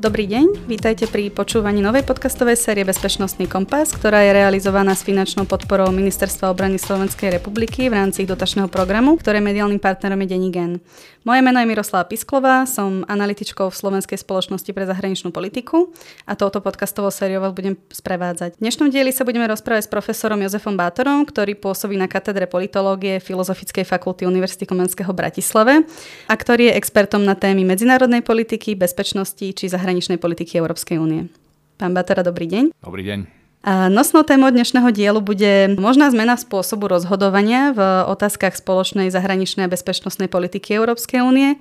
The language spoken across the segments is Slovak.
Dobrý deň, vítajte pri počúvaní novej podcastovej série Bezpečnostný kompas, ktorá je realizovaná s finančnou podporou Ministerstva obrany Slovenskej republiky v rámci ich dotačného programu, ktoré mediálnym partnerom je Denigen. Moje meno je Miroslava Pisklová, som analytičkou v Slovenskej spoločnosti pre zahraničnú politiku a touto podcastovou sériou vás budem sprevádzať. V dnešnom dieli sa budeme rozprávať s profesorom Jozefom Bátorom, ktorý pôsobí na katedre politológie Filozofickej fakulty Univerzity Komenského Bratislave a ktorý je expertom na témy medzinárodnej politiky, bezpečnosti či zahraničnej politiky Európskej únie. Pán Batera, dobrý deň. Dobrý deň. A nosnou témou dnešného dielu bude možná zmena spôsobu rozhodovania v otázkach spoločnej zahraničnej a bezpečnostnej politiky Európskej únie,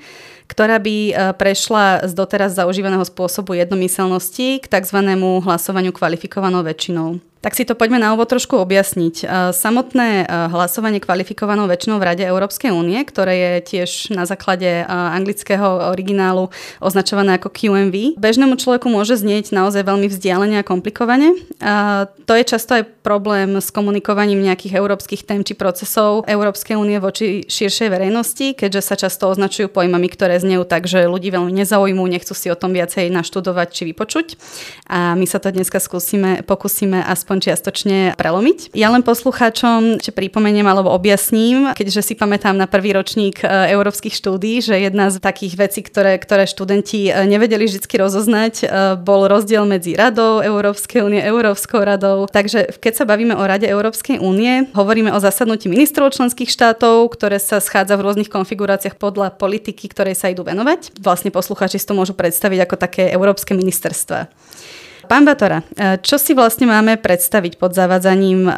ktorá by e, prešla z doteraz zaužívaného spôsobu jednomyselnosti k tzv. hlasovaniu kvalifikovanou väčšinou. Tak si to poďme na úvod trošku objasniť. E, samotné e, hlasovanie kvalifikovanou väčšinou v Rade Európskej únie, ktoré je tiež na základe anglického originálu označované ako QMV, bežnému človeku môže znieť naozaj veľmi vzdialene a komplikovane. To je často aj problém s komunikovaním nejakých európskych tém či procesov Európskej únie voči širšej verejnosti, keďže sa často označujú pojmami, ktoré znejú tak, že ľudí veľmi nezaujímujú, nechcú si o tom viacej naštudovať či vypočuť. A my sa to dneska skúsime, pokúsime aspoň čiastočne prelomiť. Ja len poslucháčom ešte pripomeniem alebo objasním, keďže si pamätám na prvý ročník e, európskych štúdí, že jedna z takých vecí, ktoré, ktoré študenti e, nevedeli vždy rozoznať, e, bol rozdiel medzi Radou Európskej únie, Európskou radou. Takže keď sa bavíme o Rade Európskej únie, hovoríme o zasadnutí ministrov členských štátov, ktoré sa schádza v rôznych konfiguráciách podľa politiky, ktorej sa idú venovať. Vlastne poslucháči si to môžu predstaviť ako také európske ministerstva. Pán Batora, e, čo si vlastne máme predstaviť pod zavádzaním e,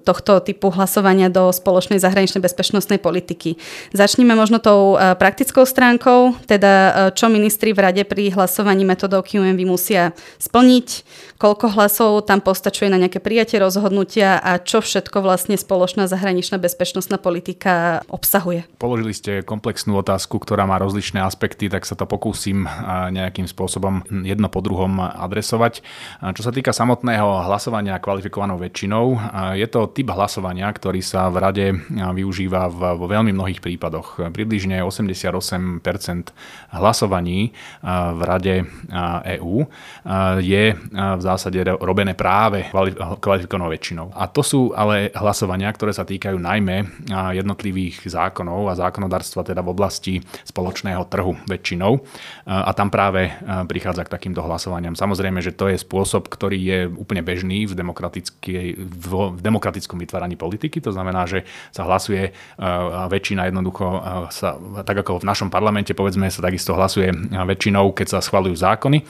tohto typu hlasovania do spoločnej zahraničnej bezpečnostnej politiky? Začníme možno tou e, praktickou stránkou, teda čo ministri v rade pri hlasovaní metodou QMV musia splniť, koľko hlasov tam postačuje na nejaké prijatie rozhodnutia a čo všetko vlastne spoločná zahraničná bezpečnostná politika obsahuje. Položili ste komplexnú otázku, ktorá má rozličné aspekty, tak sa to pokúsim nejakým spôsobom jedno po druhom adresovať hlasovať. Čo sa týka samotného hlasovania kvalifikovanou väčšinou, je to typ hlasovania, ktorý sa v rade využíva vo veľmi mnohých prípadoch. Približne 88% hlasovaní v rade EÚ je v zásade robené práve kvalifikovanou väčšinou. A to sú ale hlasovania, ktoré sa týkajú najmä jednotlivých zákonov a zákonodárstva teda v oblasti spoločného trhu väčšinou. A tam práve prichádza k takýmto hlasovaniam. Samozrejme, že to to je spôsob, ktorý je úplne bežný v, v demokratickom vytváraní politiky. To znamená, že sa hlasuje uh, väčšina jednoducho, uh, sa, tak ako v našom parlamente, povedzme, sa takisto hlasuje väčšinou, keď sa schvalujú zákony,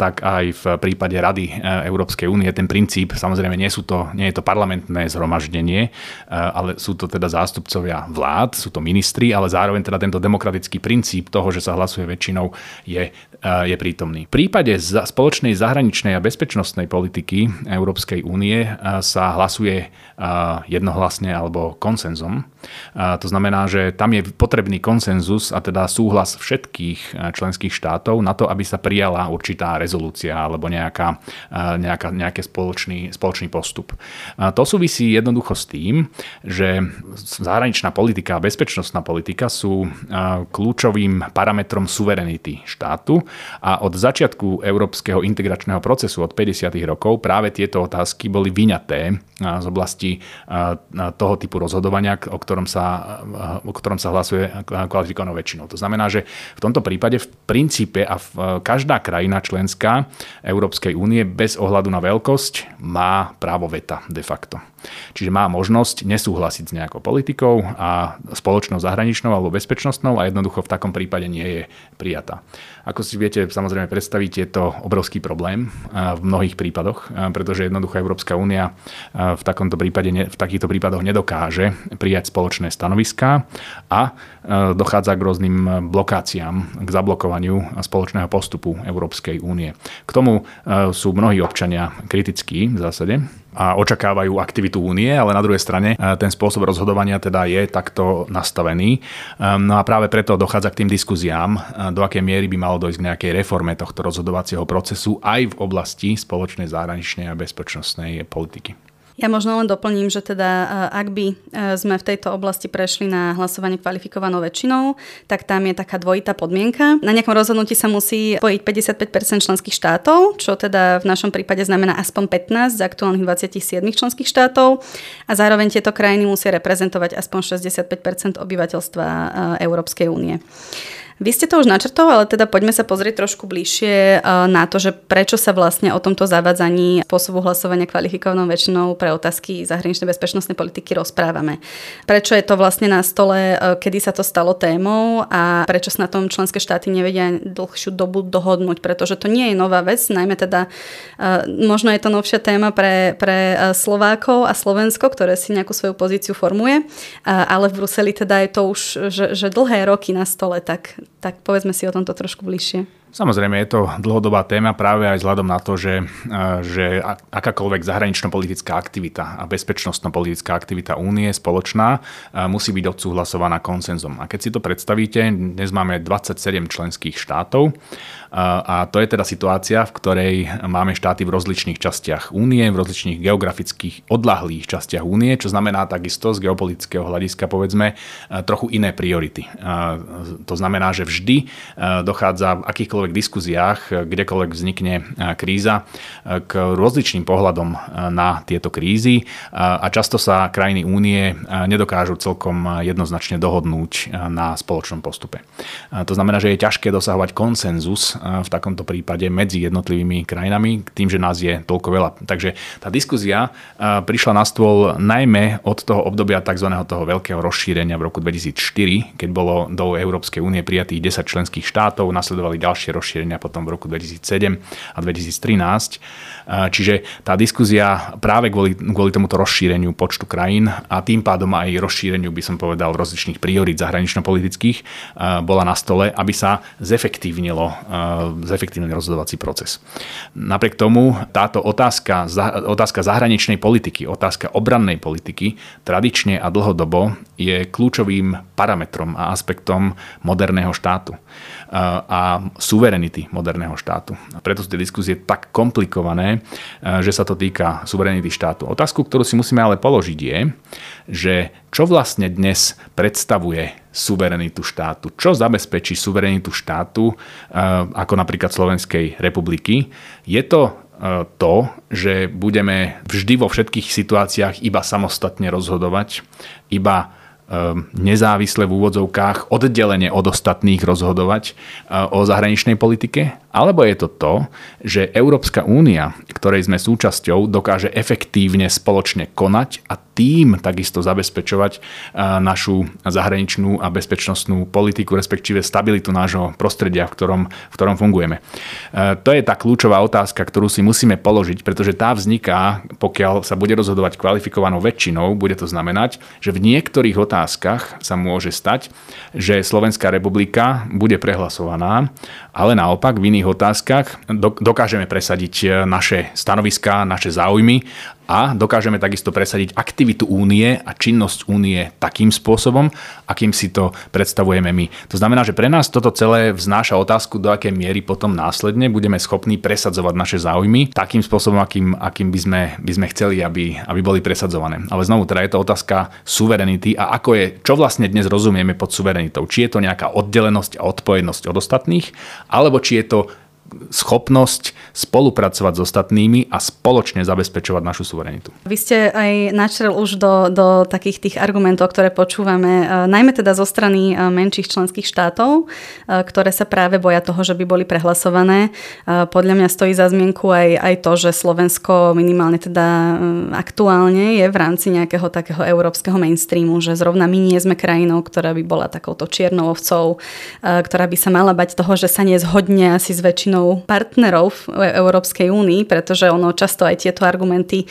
tak aj v prípade Rady Európskej únie ten princíp, samozrejme nie, sú to, nie je to parlamentné zhromaždenie, ale sú to teda zástupcovia vlád, sú to ministri, ale zároveň teda tento demokratický princíp toho, že sa hlasuje väčšinou, je, je prítomný. V prípade spoločnej zahraničnej a bezpečnostnej politiky Európskej únie sa hlasuje jednohlasne alebo konsenzom. To znamená, že tam je potrebný konsenzus a teda súhlas všetkých členských štátov na to, aby sa prijala určitá rezolúcia alebo nejaká, nejaká, nejaký spoločný, spoločný postup. To súvisí jednoducho s tým, že zahraničná politika a bezpečnostná politika sú kľúčovým parametrom suverenity štátu a od začiatku európskeho integračného integračného procesu od 50. rokov práve tieto otázky boli vyňaté z oblasti toho typu rozhodovania, o ktorom sa, o ktorom sa hlasuje kvalifikovanou väčšinou. To znamená, že v tomto prípade v princípe a v, každá krajina členská Európskej únie bez ohľadu na veľkosť má právo veta de facto. Čiže má možnosť nesúhlasiť s nejakou politikou a spoločnou zahraničnou alebo bezpečnostnou a jednoducho v takom prípade nie je prijatá. Ako si viete samozrejme predstaviť, je to obrovský problém v mnohých prípadoch, pretože jednoducho Európska únia v, takomto prípade, v takýchto prípadoch nedokáže prijať spoločné stanoviská a dochádza k rôznym blokáciám, k zablokovaniu spoločného postupu Európskej únie. K tomu sú mnohí občania kritickí v zásade a očakávajú aktivitu únie, ale na druhej strane ten spôsob rozhodovania teda je takto nastavený. No a práve preto dochádza k tým diskuziám, do akej miery by malo dojsť k nejakej reforme tohto rozhodovacieho procesu aj v oblasti spoločnej zahraničnej a bezpečnostnej politiky. Ja možno len doplním, že teda ak by sme v tejto oblasti prešli na hlasovanie kvalifikovanou väčšinou, tak tam je taká dvojitá podmienka. Na nejakom rozhodnutí sa musí spojiť 55% členských štátov, čo teda v našom prípade znamená aspoň 15 z aktuálnych 27 členských štátov a zároveň tieto krajiny musia reprezentovať aspoň 65% obyvateľstva Európskej únie. Vy ste to už načrtol, ale teda poďme sa pozrieť trošku bližšie e, na to, že prečo sa vlastne o tomto zavadzaní spôsobu hlasovania kvalifikovanou väčšinou pre otázky zahraničnej bezpečnostnej politiky rozprávame. Prečo je to vlastne na stole, e, kedy sa to stalo témou a prečo sa na tom členské štáty nevedia dlhšiu dobu dohodnúť, pretože to nie je nová vec, najmä teda e, možno je to novšia téma pre, pre Slovákov a Slovensko, ktoré si nejakú svoju pozíciu formuje, ale v Bruseli teda je to už, že, že dlhé roky na stole, tak tak povedzme si o tomto trošku bližšie. Samozrejme, je to dlhodobá téma práve aj vzhľadom na to, že, e, že akákoľvek zahranično-politická aktivita a bezpečnostno-politická aktivita únie spoločná e, musí byť odsúhlasovaná konsenzom. A keď si to predstavíte, dnes máme 27 členských štátov a to je teda situácia, v ktorej máme štáty v rozličných častiach únie, v rozličných geografických odlahlých častiach únie, čo znamená takisto z geopolitického hľadiska povedzme trochu iné priority. To znamená, že vždy dochádza v akýchkoľvek diskuziách, kdekoľvek vznikne kríza, k rozličným pohľadom na tieto krízy a často sa krajiny únie nedokážu celkom jednoznačne dohodnúť na spoločnom postupe. To znamená, že je ťažké dosahovať konsenzus v takomto prípade medzi jednotlivými krajinami, tým, že nás je toľko veľa. Takže tá diskuzia prišla na stôl najmä od toho obdobia tzv. toho veľkého rozšírenia v roku 2004, keď bolo do Európskej únie prijatých 10 členských štátov, nasledovali ďalšie rozšírenia potom v roku 2007 a 2013. Čiže tá diskuzia práve kvôli, kvôli tomuto rozšíreniu počtu krajín a tým pádom aj rozšíreniu, by som povedal, rozličných priorít zahranično-politických bola na stole, aby sa zefektívnilo zefektívny rozhodovací proces. Napriek tomu táto otázka, otázka zahraničnej politiky, otázka obrannej politiky tradične a dlhodobo je kľúčovým parametrom a aspektom moderného štátu a suverenity moderného štátu. A preto sú tie diskusie tak komplikované, že sa to týka suverenity štátu. Otázku, ktorú si musíme ale položiť je, že čo vlastne dnes predstavuje suverenitu štátu? Čo zabezpečí suverenitu štátu, ako napríklad Slovenskej republiky? Je to to, že budeme vždy vo všetkých situáciách iba samostatne rozhodovať, iba nezávisle v úvodzovkách oddelenie od ostatných rozhodovať eh, o zahraničnej politike? Alebo je to to, že Európska únia, ktorej sme súčasťou, dokáže efektívne spoločne konať a tým takisto zabezpečovať našu zahraničnú a bezpečnostnú politiku, respektíve stabilitu nášho prostredia, v ktorom, v ktorom fungujeme. To je tá kľúčová otázka, ktorú si musíme položiť, pretože tá vzniká, pokiaľ sa bude rozhodovať kvalifikovanou väčšinou, bude to znamenať, že v niektorých otázkach sa môže stať, že Slovenská republika bude prehlasovaná, ale naopak v iných otázkach dokážeme presadiť naše stanoviská, naše záujmy a dokážeme takisto presadiť aktivitu únie a činnosť únie takým spôsobom, akým si to predstavujeme my. To znamená, že pre nás toto celé vznáša otázku, do akej miery potom následne budeme schopní presadzovať naše záujmy takým spôsobom, akým, akým by, sme, by sme chceli, aby, aby boli presadzované. Ale znovu, teda je to otázka suverenity a ako je, čo vlastne dnes rozumieme pod suverenitou. Či je to nejaká oddelenosť a odpovednosť od ostatných, alebo či je to schopnosť spolupracovať s ostatnými a spoločne zabezpečovať našu suverenitu. Vy ste aj načrel už do, do takých tých argumentov, ktoré počúvame, e, najmä teda zo strany e, menších členských štátov, e, ktoré sa práve boja toho, že by boli prehlasované. Podľa mňa stojí za zmienku aj, aj to, že Slovensko minimálne teda aktuálne je v rámci nejakého takého európskeho mainstreamu, že zrovna my nie sme krajinou, ktorá by bola takouto čiernou ovcou, ktorá by sa mala bať toho, že sa nezhodne asi s väčšinou väčšinou partnerov v Európskej únii, pretože ono často aj tieto argumenty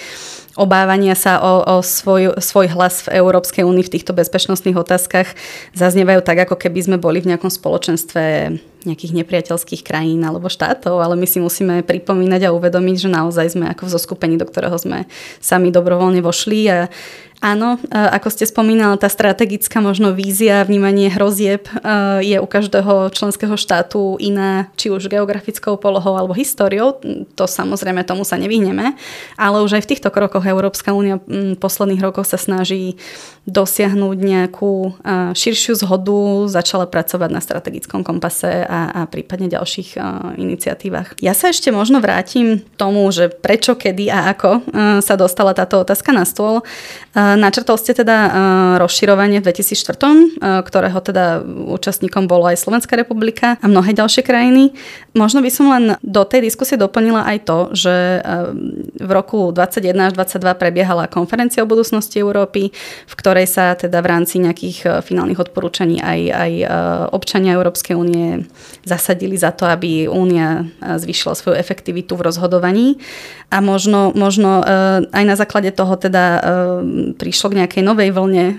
obávania sa o, o svoj, svoj hlas v Európskej únii v týchto bezpečnostných otázkach zaznievajú tak, ako keby sme boli v nejakom spoločenstve nejakých nepriateľských krajín alebo štátov, ale my si musíme pripomínať a uvedomiť, že naozaj sme ako v zoskupení, do ktorého sme sami dobrovoľne vošli a, Áno, ako ste spomínala, tá strategická možno vízia, vnímanie hrozieb je u každého členského štátu iná, či už geografickou polohou alebo históriou. To samozrejme tomu sa nevyhneme, ale už aj v týchto krokoch Európska únia v posledných rokoch sa snaží dosiahnuť nejakú širšiu zhodu, začala pracovať na strategickom kompase a, a prípadne ďalších iniciatívach. Ja sa ešte možno vrátim tomu, že prečo, kedy a ako sa dostala táto otázka na stôl. Načrtol ste teda rozširovanie v 2004, ktorého teda účastníkom bolo aj Slovenská republika a mnohé ďalšie krajiny. Možno by som len do tej diskusie doplnila aj to, že v roku 2021 až 2022 prebiehala konferencia o budúcnosti Európy, v ktorej sa teda v rámci nejakých finálnych odporúčaní aj, aj občania Európskej únie zasadili za to, aby únia zvýšila svoju efektivitu v rozhodovaní a možno, možno aj na základe toho teda prišlo k nejakej novej vlne eh,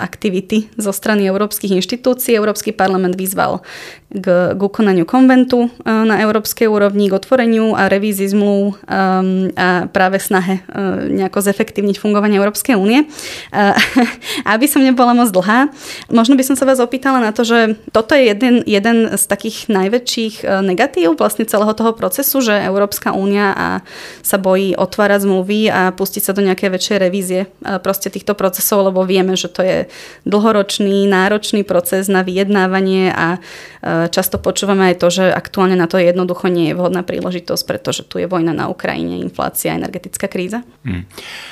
aktivity zo strany európskych inštitúcií. Európsky parlament vyzval k, k ukonaniu konventu eh, na európskej úrovni, k otvoreniu a revízii zmluv eh, a práve snahe nejako zefektívniť fungovanie Európskej únie. Aby som nebola moc dlhá, možno by som sa vás opýtala na to, že toto je jeden, jeden z takých najväčších negatív vlastne celého toho procesu, že Európska únia a sa bojí otvárať zmluvy a pustiť sa do nejakej väčšej revízie proste týchto procesov, lebo vieme, že to je dlhoročný, náročný proces na vyjednávanie a často počúvame aj to, že aktuálne na to jednoducho nie je vhodná príležitosť, pretože tu je vojna na Ukrajine, inflácia, energetická kríza. Hmm.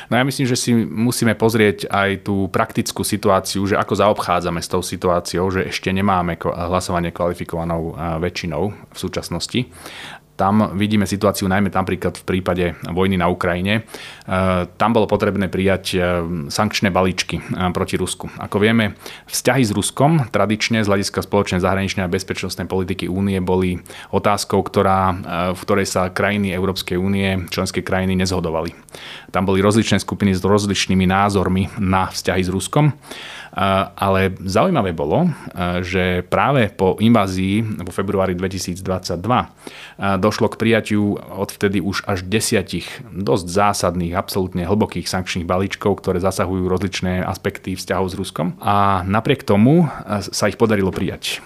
No ja myslím, že si musíme pozrieť aj tú praktickú situáciu, že ako zaobchádzame s tou situáciou, že ešte nemáme hlasovanie kvalifikovanou väčšinou v súčasnosti. Tam vidíme situáciu najmä napríklad v prípade vojny na Ukrajine. E, tam bolo potrebné prijať e, sankčné balíčky e, proti Rusku. Ako vieme, vzťahy s Ruskom tradične z hľadiska spoločnej zahraničnej a bezpečnostnej politiky únie boli otázkou, ktorá, v ktorej sa krajiny Európskej únie, členské krajiny nezhodovali. Tam boli rozličné skupiny s rozličnými názormi na vzťahy s Ruskom. Ale zaujímavé bolo, že práve po invázii vo februári 2022 došlo k prijatiu odvtedy už až desiatich dosť zásadných, absolútne hlbokých sankčných balíčkov, ktoré zasahujú rozličné aspekty vzťahov s Ruskom. A napriek tomu sa ich podarilo prijať.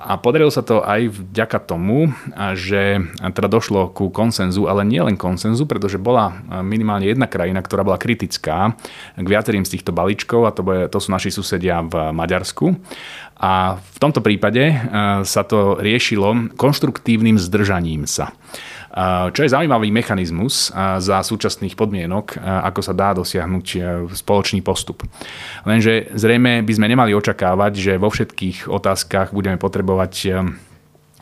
A podarilo sa to aj vďaka tomu, že teda došlo ku konsenzu, ale nie len konsenzu, pretože bola minimálne jedna krajina, ktorá bola kritická k viacerým z týchto balíčkov a to, bude, to sú naši susedia v Maďarsku. A v tomto prípade sa to riešilo konštruktívnym zdržaním sa. Čo je zaujímavý mechanizmus za súčasných podmienok, ako sa dá dosiahnuť e, spoločný postup. Lenže zrejme by sme nemali očakávať, že vo všetkých otázkach budeme potrebovať e,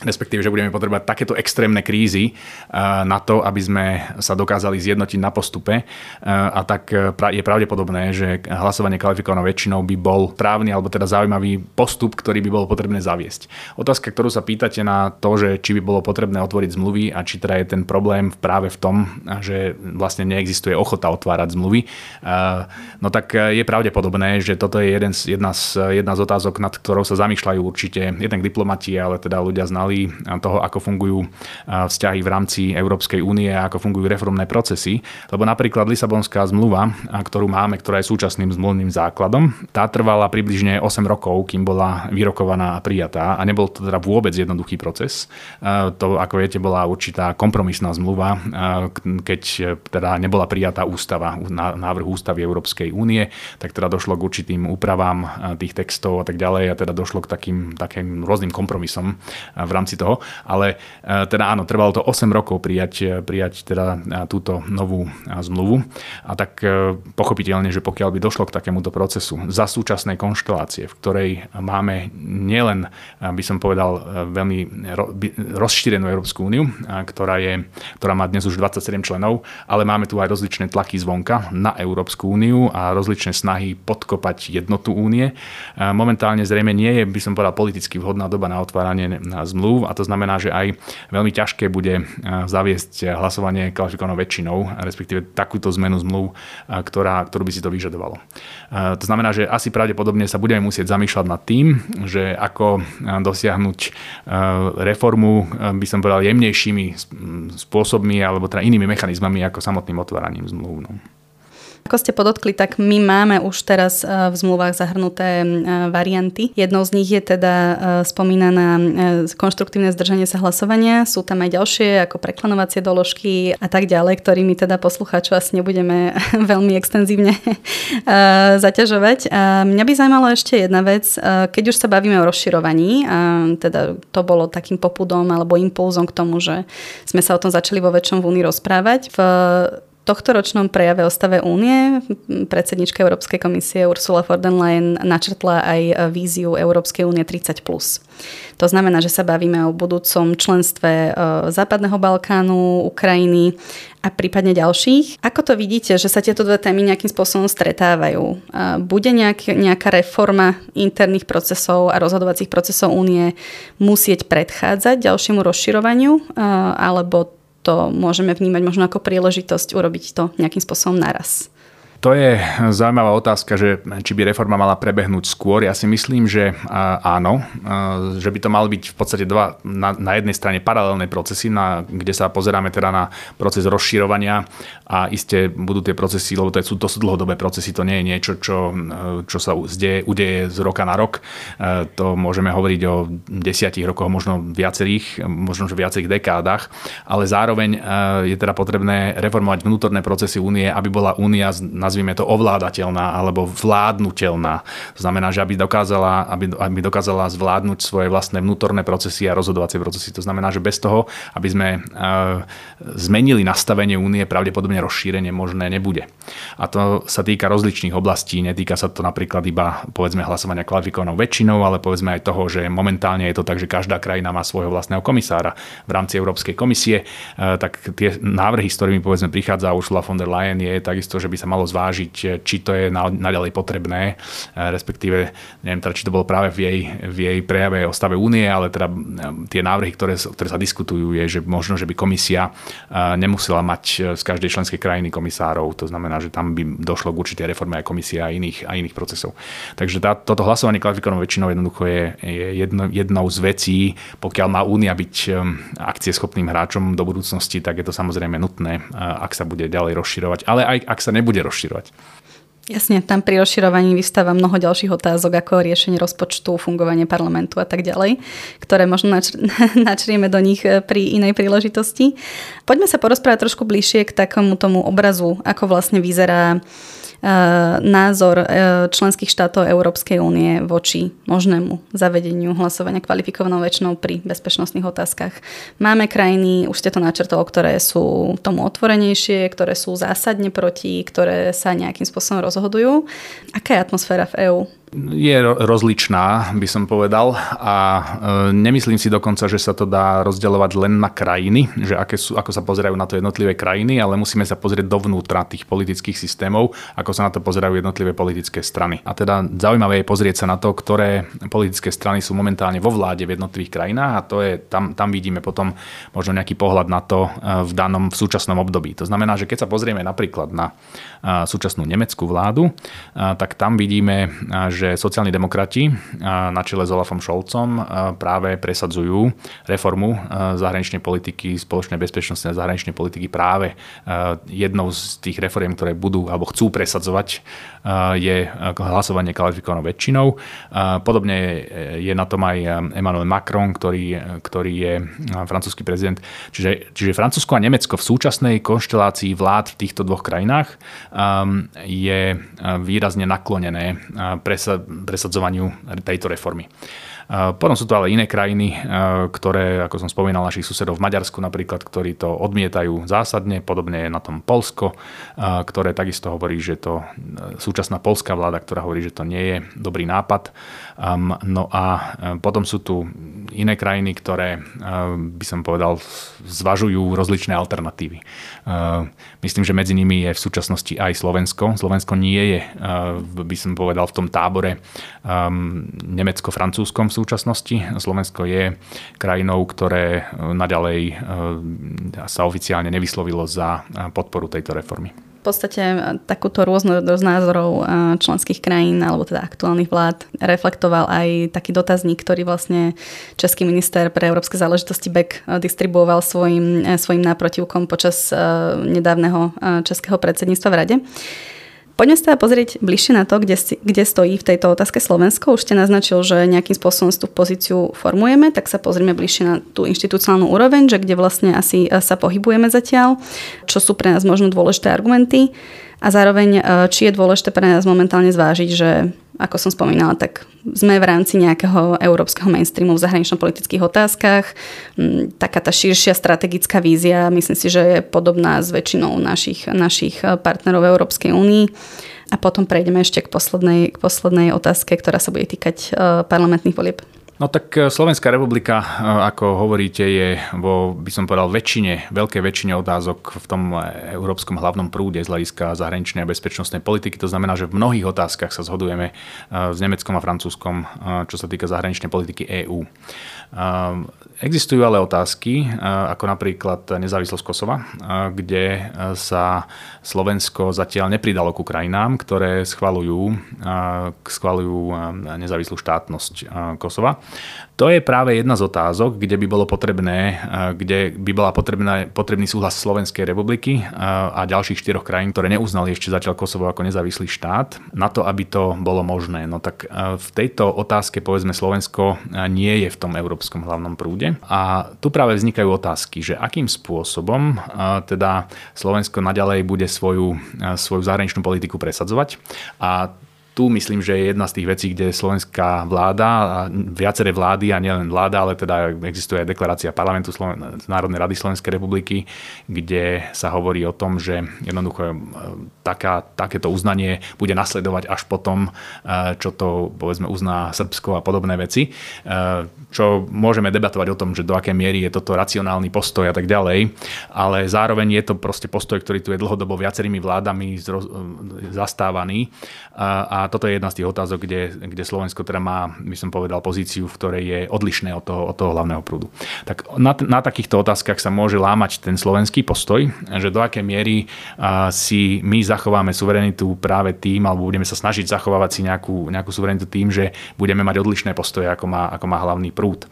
respektíve, že budeme potrebovať takéto extrémne krízy eh, na to, aby sme sa dokázali zjednotiť na postupe. Eh, a tak eh, je pravdepodobné, že hlasovanie kvalifikovanou väčšinou by bol právny alebo teda zaujímavý postup, ktorý by bolo potrebné zaviesť. Otázka, ktorú sa pýtate na to, že či by bolo potrebné otvoriť zmluvy a či teda je ten problém práve v tom, že vlastne neexistuje ochota otvárať zmluvy, no tak je pravdepodobné, že toto je jeden z, jedna, z, jedna z otázok, nad ktorou sa zamýšľajú určite jednak diplomati, ale teda ľudia znali signály toho, ako fungujú vzťahy v rámci Európskej únie a ako fungujú reformné procesy. Lebo napríklad Lisabonská zmluva, ktorú máme, ktorá je súčasným zmluvným základom, tá trvala približne 8 rokov, kým bola vyrokovaná a prijatá a nebol to teda vôbec jednoduchý proces. To, ako viete, bola určitá kompromisná zmluva, keď teda nebola prijatá ústava, návrh ústavy Európskej únie, tak teda došlo k určitým úpravám tých textov a tak ďalej a teda došlo k takým, takým rôznym kompromisom v rámci toho, ale e, teda áno, trvalo to 8 rokov prijať, e, prijať teda e, túto novú zmluvu a tak pochopiteľne, že pokiaľ by došlo k takémuto procesu za súčasnej konštelácie, v ktorej máme nielen, by som povedal, veľmi rozšírenú Európsku úniu, ktorá, je, ktorá má dnes už 27 členov, ale máme tu aj rozličné tlaky zvonka na Európsku úniu a rozličné snahy podkopať jednotu únie. Momentálne zrejme nie je, by som povedal, politicky vhodná doba na otváranie zmluv zmluv a to znamená, že aj veľmi ťažké bude e, zaviesť hlasovanie kvalifikovanou väčšinou, respektíve takúto zmenu zmluv, e, ktorá, ktorú by si to vyžadovalo. E, to znamená, že asi pravdepodobne sa budeme musieť zamýšľať nad tým, že ako dosiahnuť reformu, by som povedal, jemnejšími spôsobmi alebo teda inými mechanizmami ako samotným otváraním zmluv. No. Ako ste podotkli, tak my máme už teraz v zmluvách zahrnuté varianty. Jednou z nich je teda spomínaná konštruktívne zdržanie sa hlasovania. Sú tam aj ďalšie, ako preklanovacie doložky a tak ďalej, ktorými teda poslucháčov asi nebudeme veľmi extenzívne zaťažovať. Mňa by zaujímalo ešte jedna vec. Keď už sa bavíme o rozširovaní, teda to bolo takým popudom alebo impulzom k tomu, že sme sa o tom začali vo väčšom v rozprávať. V tohto ročnom prejave o stave únie predsednička Európskej komisie Ursula von der Leyen načrtla aj víziu Európskej únie 30+. To znamená, že sa bavíme o budúcom členstve e, Západného Balkánu, Ukrajiny a prípadne ďalších. Ako to vidíte, že sa tieto dve témy nejakým spôsobom stretávajú? E, bude nejak, nejaká reforma interných procesov a rozhodovacích procesov únie musieť predchádzať ďalšiemu rozširovaniu, e, alebo to môžeme vnímať možno ako príležitosť urobiť to nejakým spôsobom naraz. To je zaujímavá otázka, že či by reforma mala prebehnúť skôr. Ja si myslím, že áno, že by to mali byť v podstate dva, na, na jednej strane paralelné procesy, na, kde sa pozeráme teda na proces rozširovania a iste budú tie procesy, lebo to sú, to sú dlhodobé procesy, to nie je niečo, čo, čo sa udeje, udeje z roka na rok. To môžeme hovoriť o desiatich rokoch, možno viacerých, možno že viacerých dekádach, ale zároveň je teda potrebné reformovať vnútorné procesy únie, aby bola únia na nazvime to ovládateľná alebo vládnutelná. To znamená, že aby dokázala, aby, aby dokázala zvládnuť svoje vlastné vnútorné procesy a rozhodovacie procesy. To znamená, že bez toho, aby sme uh, zmenili nastavenie únie, pravdepodobne rozšírenie možné nebude. A to sa týka rozličných oblastí. Netýka sa to napríklad iba povedzme hlasovania kvalifikovanou väčšinou, ale povedzme aj toho, že momentálne je to tak, že každá krajina má svojho vlastného komisára v rámci Európskej komisie. Uh, tak tie návrhy, s ktorými povedzme prichádza Ursula von der Leyen, je takisto, že by sa malo zvládnuť zvážiť, či to je naďalej potrebné, e, respektíve, neviem teda, či to bolo práve v jej, v jej prejave o stave únie, ale teda tie návrhy, ktoré, ktoré sa diskutujú, je, že možno, že by komisia e, nemusela mať z každej členskej krajiny komisárov. To znamená, že tam by došlo k určitej reforme aj komisie a iných, a iných procesov. Takže tá, toto hlasovanie kvalifikovanou väčšinou jednoducho je, je jedno, jednou z vecí, pokiaľ má únia byť akcieschopným hráčom do budúcnosti, tak je to samozrejme nutné, ak sa bude ďalej rozširovať, ale aj ak sa nebude rozširovať rozširovať. Jasne, tam pri rozširovaní vystáva mnoho ďalších otázok, ako riešenie rozpočtu, fungovanie parlamentu a tak ďalej, ktoré možno načr- načrieme do nich e, pri inej príležitosti. Poďme sa porozprávať trošku bližšie k takomu tomu obrazu, ako vlastne vyzerá názor e, členských štátov Európskej únie voči možnému zavedeniu hlasovania kvalifikovanou väčšinou pri bezpečnostných otázkach. Máme krajiny, už ste to načrtol, ktoré sú tomu otvorenejšie, ktoré sú zásadne proti, ktoré sa nejakým spôsobom rozhodujú. Aká je atmosféra v EÚ? Je rozličná, by som povedal. A e, nemyslím si dokonca, že sa to dá rozdeľovať len na krajiny, že aké sú, ako sa pozerajú na to jednotlivé krajiny, ale musíme sa pozrieť dovnútra tých politických systémov, ako sa na to pozerajú jednotlivé politické strany. A teda zaujímavé je pozrieť sa na to, ktoré politické strany sú momentálne vo vláde v jednotlivých krajinách a to je, tam, tam vidíme potom možno nejaký pohľad na to e, v danom, v súčasnom období. To znamená, že keď sa pozrieme napríklad na e, súčasnú nemeckú vládu, tak tam vidíme, sociálni demokrati na čele s Olafom Šolcom práve presadzujú reformu zahraničnej politiky, spoločnej bezpečnostnej a zahraničnej politiky práve jednou z tých reforiem, ktoré budú alebo chcú presadzovať je hlasovanie kvalifikovanou väčšinou. Podobne je na tom aj Emmanuel Macron, ktorý, ktorý je francúzsky prezident. Čiže, čiže Francúzsko a Nemecko v súčasnej konštelácii vlád v týchto dvoch krajinách je výrazne naklonené presadzovaniu tejto reformy. Potom sú tu ale iné krajiny, ktoré, ako som spomínal, našich susedov v Maďarsku napríklad, ktorí to odmietajú zásadne, podobne je na tom Polsko, ktoré takisto hovorí, že to súčasná polská vláda, ktorá hovorí, že to nie je dobrý nápad. No a potom sú tu iné krajiny, ktoré by som povedal zvažujú rozličné alternatívy. Myslím, že medzi nimi je v súčasnosti aj Slovensko. Slovensko nie je, by som povedal, v tom tábore nemecko-francúzskom súčasnosti. Slovensko je krajinou, ktoré e, naďalej e, sa oficiálne nevyslovilo za e, podporu tejto reformy. V podstate takúto rôznosť názorov členských krajín alebo teda aktuálnych vlád reflektoval aj taký dotazník, ktorý vlastne český minister pre európske záležitosti Beck distribuoval svojim, svojim náprotivkom počas nedávneho českého predsedníctva v Rade. Poďme sa teda pozrieť bližšie na to, kde, kde stojí v tejto otázke Slovensko. Už ste naznačil, že nejakým spôsobom tú pozíciu formujeme, tak sa pozrieme bližšie na tú inštitucionálnu úroveň, že kde vlastne asi sa pohybujeme zatiaľ, čo sú pre nás možno dôležité argumenty a zároveň, či je dôležité pre nás momentálne zvážiť, že ako som spomínala, tak sme v rámci nejakého európskeho mainstreamu v zahranično-politických otázkach. Mm, taká tá širšia strategická vízia, myslím si, že je podobná s väčšinou našich, našich partnerov v Európskej únii. A potom prejdeme ešte k poslednej, k poslednej otázke, ktorá sa bude týkať eh, parlamentných volieb. No tak e, Slovenská republika, e, ako hovoríte, je vo, by som povedal, väčšine, veľké väčšine otázok v tom európskom hlavnom prúde z hľadiska zahraničnej a bezpečnostnej politiky. To znamená, že v mnohých otázkach sa zhodujeme e, s Nemeckom a Francúzskom, čo sa týka zahraničnej politiky EÚ. Existujú ale otázky, ako napríklad nezávislosť Kosova, kde sa Slovensko zatiaľ nepridalo ku krajinám, ktoré schvalujú, schvalujú nezávislú štátnosť Kosova. To je práve jedna z otázok, kde by bolo potrebné, kde by bola potrebná, potrebný súhlas Slovenskej republiky a ďalších štyroch krajín, ktoré neuznali ešte zatiaľ Kosovo ako nezávislý štát, na to, aby to bolo možné. No tak v tejto otázke, povedzme, Slovensko nie je v tom európskom hlavnom prúde. A tu práve vznikajú otázky, že akým spôsobom teda Slovensko naďalej bude svoju, svoju zahraničnú politiku presadzovať. A tu myslím, že je jedna z tých vecí, kde slovenská vláda, a viaceré vlády a nielen vláda, ale teda existuje aj deklarácia parlamentu Sloven- Národnej rady Slovenskej republiky, kde sa hovorí o tom, že jednoducho e, taká, takéto uznanie bude nasledovať až potom, e, čo to povedzme uzná Srbsko a podobné veci. E, čo môžeme debatovať o tom, že do akej miery je toto racionálny postoj a tak ďalej, ale zároveň je to proste postoj, ktorý tu je dlhodobo viacerými vládami zastávaný a toto je jedna z tých otázok, kde, kde Slovensko teda má, by som povedal, pozíciu, v ktorej je odlišné od toho, od toho hlavného prúdu. Tak na, na takýchto otázkach sa môže lámať ten slovenský postoj, že do akej miery si my zachováme suverenitu práve tým, alebo budeme sa snažiť zachovávať si nejakú, nejakú suverenitu tým, že budeme mať odlišné postoje, ako má, ako má hlavný prúd.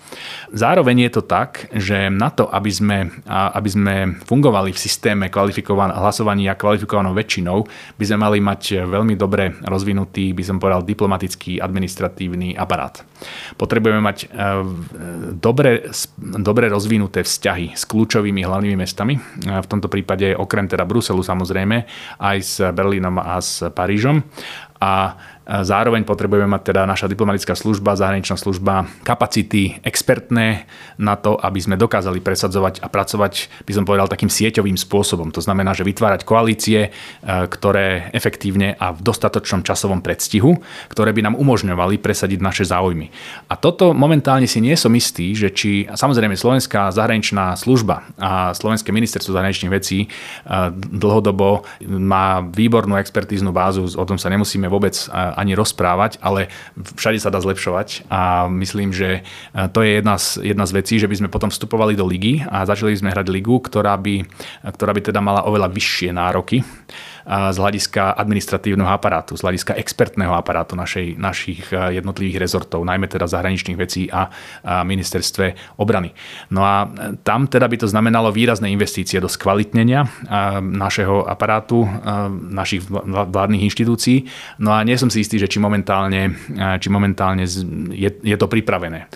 Zároveň je to tak, že na to, aby sme, aby sme fungovali v systéme hlasovania kvalifikovanou väčšinou, by sme mali mať veľmi dobre rozvinutý by som povedal, diplomatický administratívny aparát. Potrebujeme mať e, dobre, dobre rozvinuté vzťahy s kľúčovými hlavnými mestami. E, v tomto prípade okrem teda Bruselu samozrejme aj s Berlínom a s Parížom. A Zároveň potrebujeme mať teda naša diplomatická služba, zahraničná služba, kapacity expertné na to, aby sme dokázali presadzovať a pracovať, by som povedal, takým sieťovým spôsobom. To znamená, že vytvárať koalície, e, ktoré efektívne a v dostatočnom časovom predstihu, ktoré by nám umožňovali presadiť naše záujmy. A toto momentálne si nie som istý, že či samozrejme Slovenská zahraničná služba a Slovenské ministerstvo zahraničných vecí e, dlhodobo má výbornú expertíznu bázu, o tom sa nemusíme vôbec e, ani rozprávať, ale všade sa dá zlepšovať. A myslím, že e, to je jedna z, jedna z vecí, že by sme potom vstupovali do ligy a začali sme hrať ligu, ktorá by, ktorá by teda mala oveľa vyššie nároky z hľadiska administratívneho aparátu, z hľadiska expertného aparátu našej, našich e, jednotlivých rezortov, najmä teda zahraničných vecí a, ministerstve obrany. No a e, tam teda by to znamenalo výrazné investície do skvalitnenia e, našeho aparátu, našich vládnych inštitúcií. No a nie som si istý, že či momentálne, či momentálne je, je to pripravené.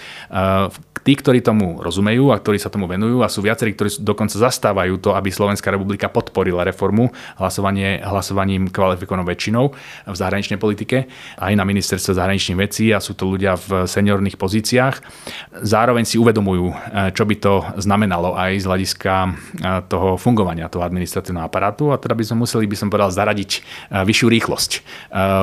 Tí, ktorí tomu rozumejú a ktorí sa tomu venujú a sú viacerí, ktorí dokonca zastávajú to, aby Slovenská republika podporila reformu hlasovanie hlasovaním kvalifikovanou väčšinou v zahraničnej politike, aj na ministerstve zahraničných vecí a sú to ľudia v seniorných pozíciách. Zároveň si uvedomujú, e, čo by to znamenalo aj z hľadiska e, toho fungovania toho administratívneho aparátu a teda by sme museli, by som povedal, zaradiť e, vyššiu rýchlosť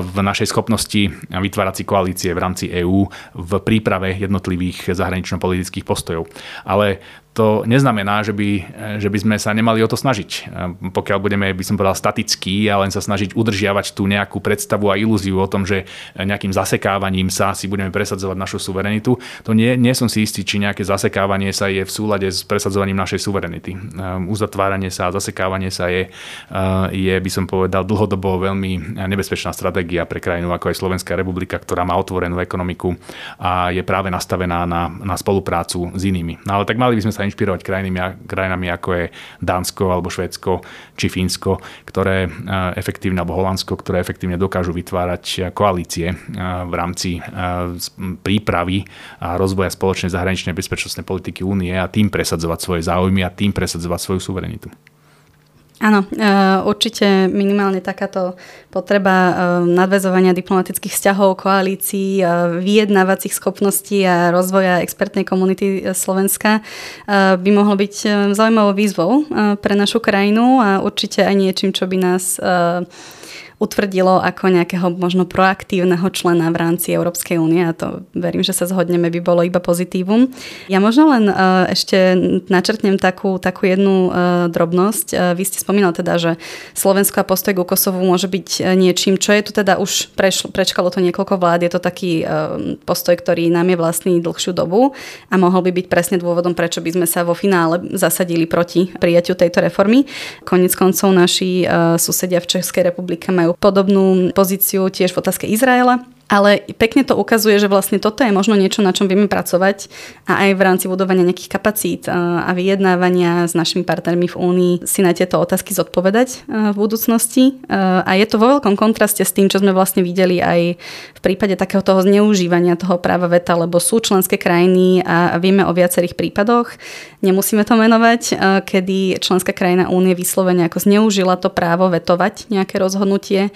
v našej schopnosti vytvárať si koalície v rámci EÚ v príprave jednotlivých zahranično-politických postojov. Ale to neznamená, že by, že by sme sa nemali o to snažiť. Pokiaľ budeme, by som povedal, statickí a len sa snažiť udržiavať tú nejakú predstavu a ilúziu o tom, že nejakým zasekávaním sa si budeme presadzovať našu suverenitu, to nie, nie som si istý, či nejaké zasekávanie sa je v súlade s presadzovaním našej suverenity. Uzatváranie sa a zasekávanie sa je, je, by som povedal, dlhodobo veľmi nebezpečná stratégia pre krajinu ako aj Slovenská republika, ktorá má otvorenú ekonomiku a je práve nastavená na, na spoluprácu s inými. No ale tak mali by sme sa inšpirovať krajinami, krajinami ako je Dánsko alebo Švédsko či Fínsko, ktoré efektívne, alebo Holandsko, ktoré efektívne dokážu vytvárať koalície v rámci prípravy a rozvoja spoločnej zahraničnej bezpečnostnej politiky únie a tým presadzovať svoje záujmy a tým presadzovať svoju suverenitu. Áno, e, určite minimálne takáto potreba e, nadvezovania diplomatických vzťahov, koalícií, e, vyjednávacích schopností a rozvoja expertnej komunity Slovenska by mohlo byť zaujímavou výzvou pre našu krajinu a určite aj niečím, čo by nás utvrdilo ako nejakého možno proaktívneho člena v rámci Európskej únie a to verím, že sa zhodneme, by bolo iba pozitívum. Ja možno len uh, ešte načrtnem takú, takú jednu uh, drobnosť. Uh, vy ste spomínal teda, že Slovensko a postoj ku Kosovu môže byť niečím, čo je tu teda už prešlo, prečkalo to niekoľko vlád, je to taký postoj, ktorý nám je vlastný dlhšiu dobu a mohol by byť presne dôvodom, prečo by sme sa vo finále zasadili proti prijaťu tejto reformy. Konec koncov naši susedia v Českej republike majú majú podobnú pozíciu tiež v otázke Izraela. Ale pekne to ukazuje, že vlastne toto je možno niečo, na čom vieme pracovať a aj v rámci budovania nejakých kapacít a vyjednávania s našimi partnermi v Únii si na tieto otázky zodpovedať v budúcnosti. A je to vo veľkom kontraste s tým, čo sme vlastne videli aj v prípade takého toho zneužívania toho práva veta, lebo sú členské krajiny a vieme o viacerých prípadoch, nemusíme to menovať, kedy členská krajina Únie vyslovene ako zneužila to právo vetovať nejaké rozhodnutie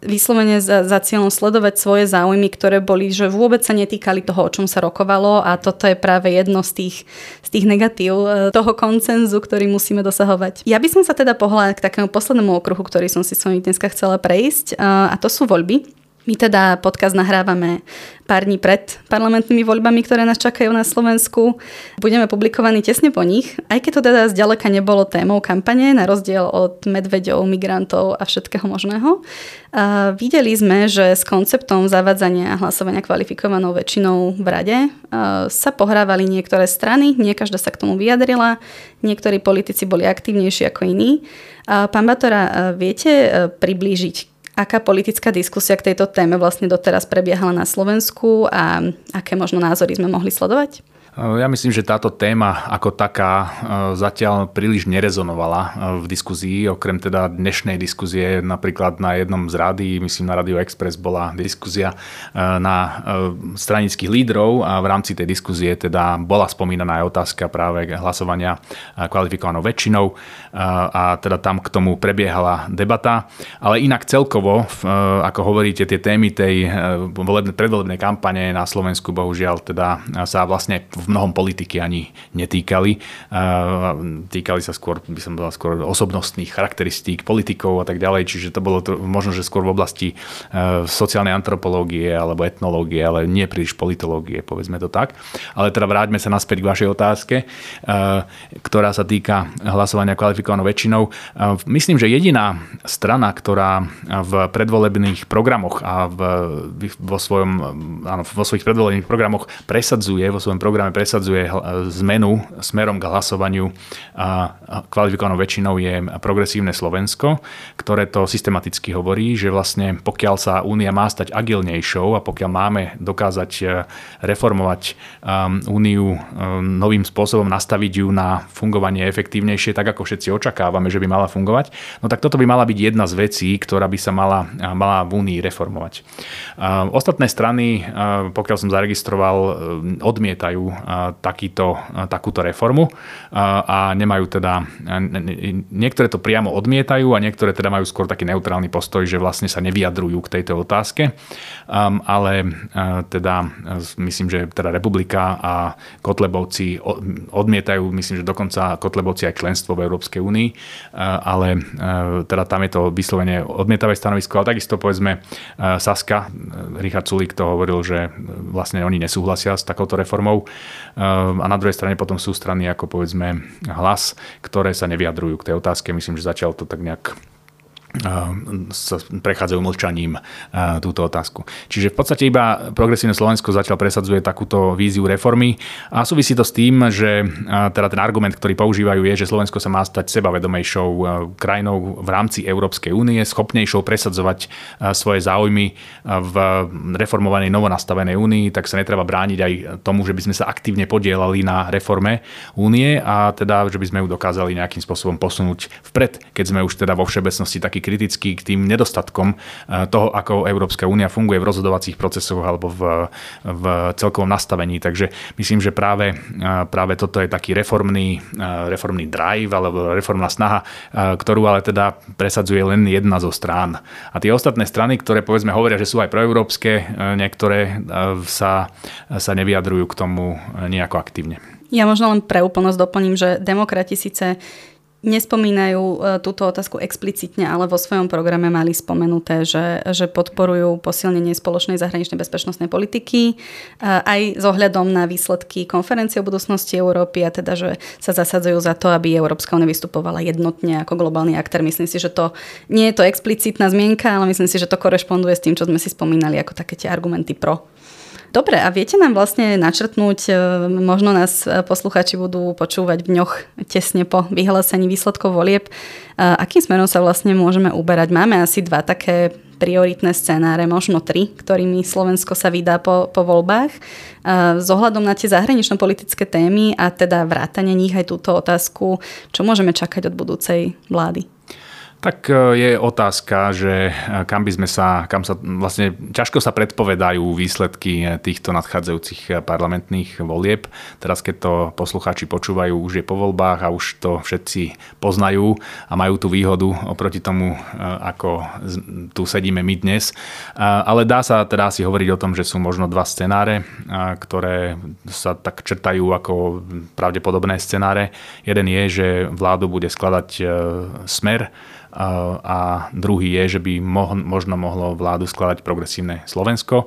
vyslovene za, za cieľom sledovať svoje záujmy, ktoré boli, že vôbec sa netýkali toho, o čom sa rokovalo a toto je práve jedno z tých, z tých negatív e, toho koncenzu, ktorý musíme dosahovať. Ja by som sa teda pohľadala k takému poslednému okruhu, ktorý som si s vami dneska chcela prejsť e, a to sú voľby. My teda podcast nahrávame pár dní pred parlamentnými voľbami, ktoré nás čakajú na Slovensku. Budeme publikovaní tesne po nich, aj keď to teda zďaleka nebolo témou kampane, na rozdiel od medveďov, migrantov a všetkého možného. A videli sme, že s konceptom zavadzania hlasovania kvalifikovanou väčšinou v rade sa pohrávali niektoré strany, nie každá sa k tomu vyjadrila, niektorí politici boli aktívnejší ako iní. Pán Batora, viete priblížiť, aká politická diskusia k tejto téme vlastne doteraz prebiehala na Slovensku a aké možno názory sme mohli sledovať? Ja myslím, že táto téma ako taká e, zatiaľ príliš nerezonovala e, v diskuzii, okrem teda dnešnej diskuzie, napríklad na jednom z rády, myslím na Radio Express bola diskuzia na stranických lídrov a v rámci tej diskuzie teda bola spomínaná aj otázka práve hlasovania kvalifikovanou väčšinou a teda tam k tomu prebiehala debata, ale inak celkovo, ako hovoríte, tie témy tej predvolebnej kampane na Slovensku bohužiaľ teda sa vlastne v mnohom politiky ani netýkali. Týkali sa skôr, by som povedal, skôr osobnostných charakteristík politikov a tak ďalej, čiže to bolo to, možno, že skôr v oblasti e, sociálnej antropológie alebo etnológie, ale nie príliš politológie, povedzme to tak. Ale teda vráťme sa naspäť k vašej otázke, e, ktorá sa týka hlasovania kvalifikovanou väčšinou. E, myslím, že jediná strana, ktorá v predvolebných programoch a v, vo, svojom, áno, vo svojich predvolebných programoch presadzuje, vo svojom programe programe presadzuje zmenu smerom k hlasovaniu a kvalifikovanou väčšinou je progresívne Slovensko, ktoré to systematicky hovorí, že vlastne pokiaľ sa únia má stať agilnejšou a pokiaľ máme dokázať e, reformovať e, úniu e, novým spôsobom, nastaviť ju na fungovanie efektívnejšie, tak ako všetci očakávame, že by mala fungovať, no tak toto by mala byť jedna z vecí, ktorá by sa mala, mala v únii reformovať. Ostatné strany, pokiaľ som zaregistroval, odmietajú takýto, takúto reformu. A nemajú teda, niektoré to priamo odmietajú a niektoré teda majú skôr taký neutrálny postoj, že vlastne sa nevyjadrujú k tejto otázke, ale teda myslím, že teda republika a Kotlebovci odmietajú, myslím, že dokonca Kotlebovci aj členstvo v Európskej únii, ale teda tam je to vyslovene odmietavé stanovisko, ale takisto povedzme Saska, Richard Sulik to hovoril, že vlastne oni nesúhlasia s takouto reformou a na druhej strane potom sú strany ako povedzme hlas, ktoré sa nevyjadrujú k tej otázke. Myslím, že zatiaľ to tak nejak prechádzajú mlčaním túto otázku. Čiže v podstate iba progresívne Slovensko zatiaľ presadzuje takúto víziu reformy a súvisí to s tým, že teda ten argument, ktorý používajú je, že Slovensko sa má stať sebavedomejšou krajinou v rámci Európskej únie, schopnejšou presadzovať svoje záujmy v reformovanej novonastavenej únii, tak sa netreba brániť aj tomu, že by sme sa aktívne podielali na reforme únie a teda, že by sme ju dokázali nejakým spôsobom posunúť vpred, keď sme už teda vo všeobecnosti taký kritický k tým nedostatkom eh, toho, ako Európska únia funguje v rozhodovacích procesoch alebo v, v celkovom nastavení. Takže myslím, že práve, eh, práve toto je taký reformný, eh, reformný drive alebo reformná snaha, ktorú ale teda presadzuje len jedna zo strán. A tie ostatné strany, ktoré povedzme hovoria, že sú aj proeurópske, niektoré sa, sa nevyjadrujú k tomu nejako aktívne. Ja možno len pre úplnosť doplním, že demokrati síce nespomínajú e, túto otázku explicitne, ale vo svojom programe mali spomenuté, že, že podporujú posilnenie spoločnej zahraničnej bezpečnostnej politiky e, aj s ohľadom na výsledky konferencie o budúcnosti Európy a teda, že sa zasadzujú za to, aby Európska únia vystupovala jednotne ako globálny aktér. Myslím si, že to nie je to explicitná zmienka, ale myslím si, že to korešponduje s tým, čo sme si spomínali ako také tie argumenty pro Dobre, a viete nám vlastne načrtnúť, e, možno nás e, posluchači budú počúvať v dňoch tesne po vyhlásení výsledkov volieb, e, akým smerom sa vlastne môžeme uberať? Máme asi dva také prioritné scenáre, možno tri, ktorými Slovensko sa vydá po, po voľbách. S ohľadom na tie zahranično-politické témy a teda vrátanie nich aj túto otázku, čo môžeme čakať od budúcej vlády? Tak e, je otázka, že e, kam by sme sa, kam sa vlastne ťažko sa predpovedajú výsledky e, týchto nadchádzajúcich parlamentných volieb. Teraz, keď to poslucháči počúvajú, už je po voľbách a už to všetci poznajú a majú tú výhodu oproti tomu, ako tu sedíme my dnes. Ale dá sa teda si hovoriť o tom, že sú možno dva scenáre, ktoré sa tak črtajú ako pravdepodobné scenáre. Jeden je, že vládu bude skladať smer, a druhý je, že by možno mohlo vládu skladať progresívne Slovensko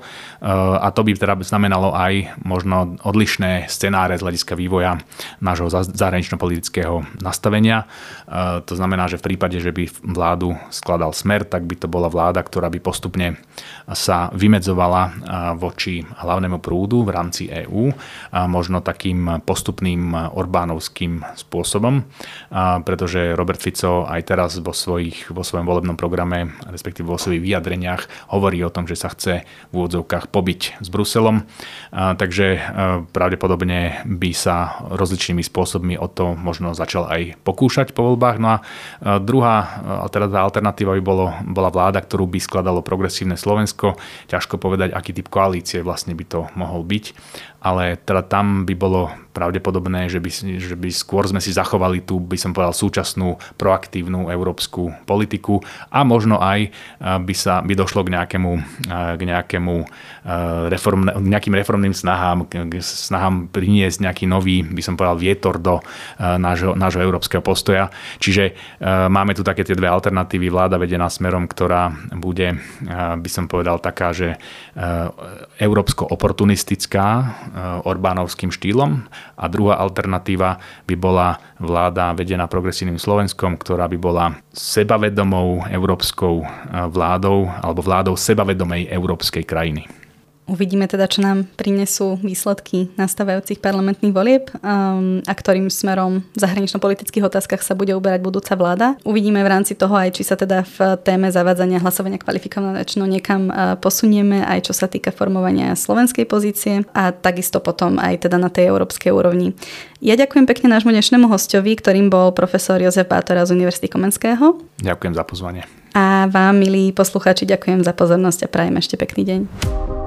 a to by teda znamenalo aj možno odlišné scenáre z hľadiska vývoja nášho zahranično-politického nastavenia. To znamená, že v prípade, že by vládu skladal smer, tak by to bola vláda, ktorá by postupne sa vymedzovala voči hlavnému prúdu v rámci EÚ, možno takým postupným Orbánovským spôsobom, pretože Robert Fico aj teraz vo svojom svojich, vo svojom volebnom programe, respektíve vo svojich vyjadreniach hovorí o tom, že sa chce v úvodzovkách pobiť s Bruselom. A, takže a, pravdepodobne by sa rozličnými spôsobmi o to možno začal aj pokúšať po voľbách. No a, druhá teda alternatíva by bolo, bola vláda, ktorú by skladalo progresívne Slovensko. Ťažko povedať, aký typ koalície vlastne by to mohol byť ale teda tam by bolo pravdepodobné, že by, že by skôr sme si zachovali tú, by som povedal, súčasnú proaktívnu európsku politiku a možno aj by sa by došlo k nejakému, k nejakému reform, nejakým reformným snahám, k snahám priniesť nejaký nový, by som povedal, vietor do nášho, nášho európskeho postoja. Čiže máme tu také tie dve alternatívy. Vláda vedená smerom, ktorá bude, by som povedal, taká, že európsko-oportunistická, Orbánovským štýlom a druhá alternatíva by bola vláda vedená progresívnym Slovenskom, ktorá by bola sebavedomou európskou eh, vládou alebo vládou sebavedomej európskej krajiny. Uvidíme teda, čo nám prinesú výsledky nastávajúcich parlamentných volieb um, a ktorým smerom v zahranično-politických otázkach sa bude uberať budúca vláda. Uvidíme v rámci toho aj, či sa teda v téme zavádzania hlasovania kvalifikovaného väčšinou niekam uh, posunieme, aj čo sa týka formovania slovenskej pozície a takisto potom aj teda na tej európskej úrovni. Ja ďakujem pekne nášmu dnešnému hostovi, ktorým bol profesor Jozef Bátora z Univerzity Komenského. Ďakujem za pozvanie. A vám, milí poslucháči, ďakujem za pozornosť a prajem ešte pekný deň.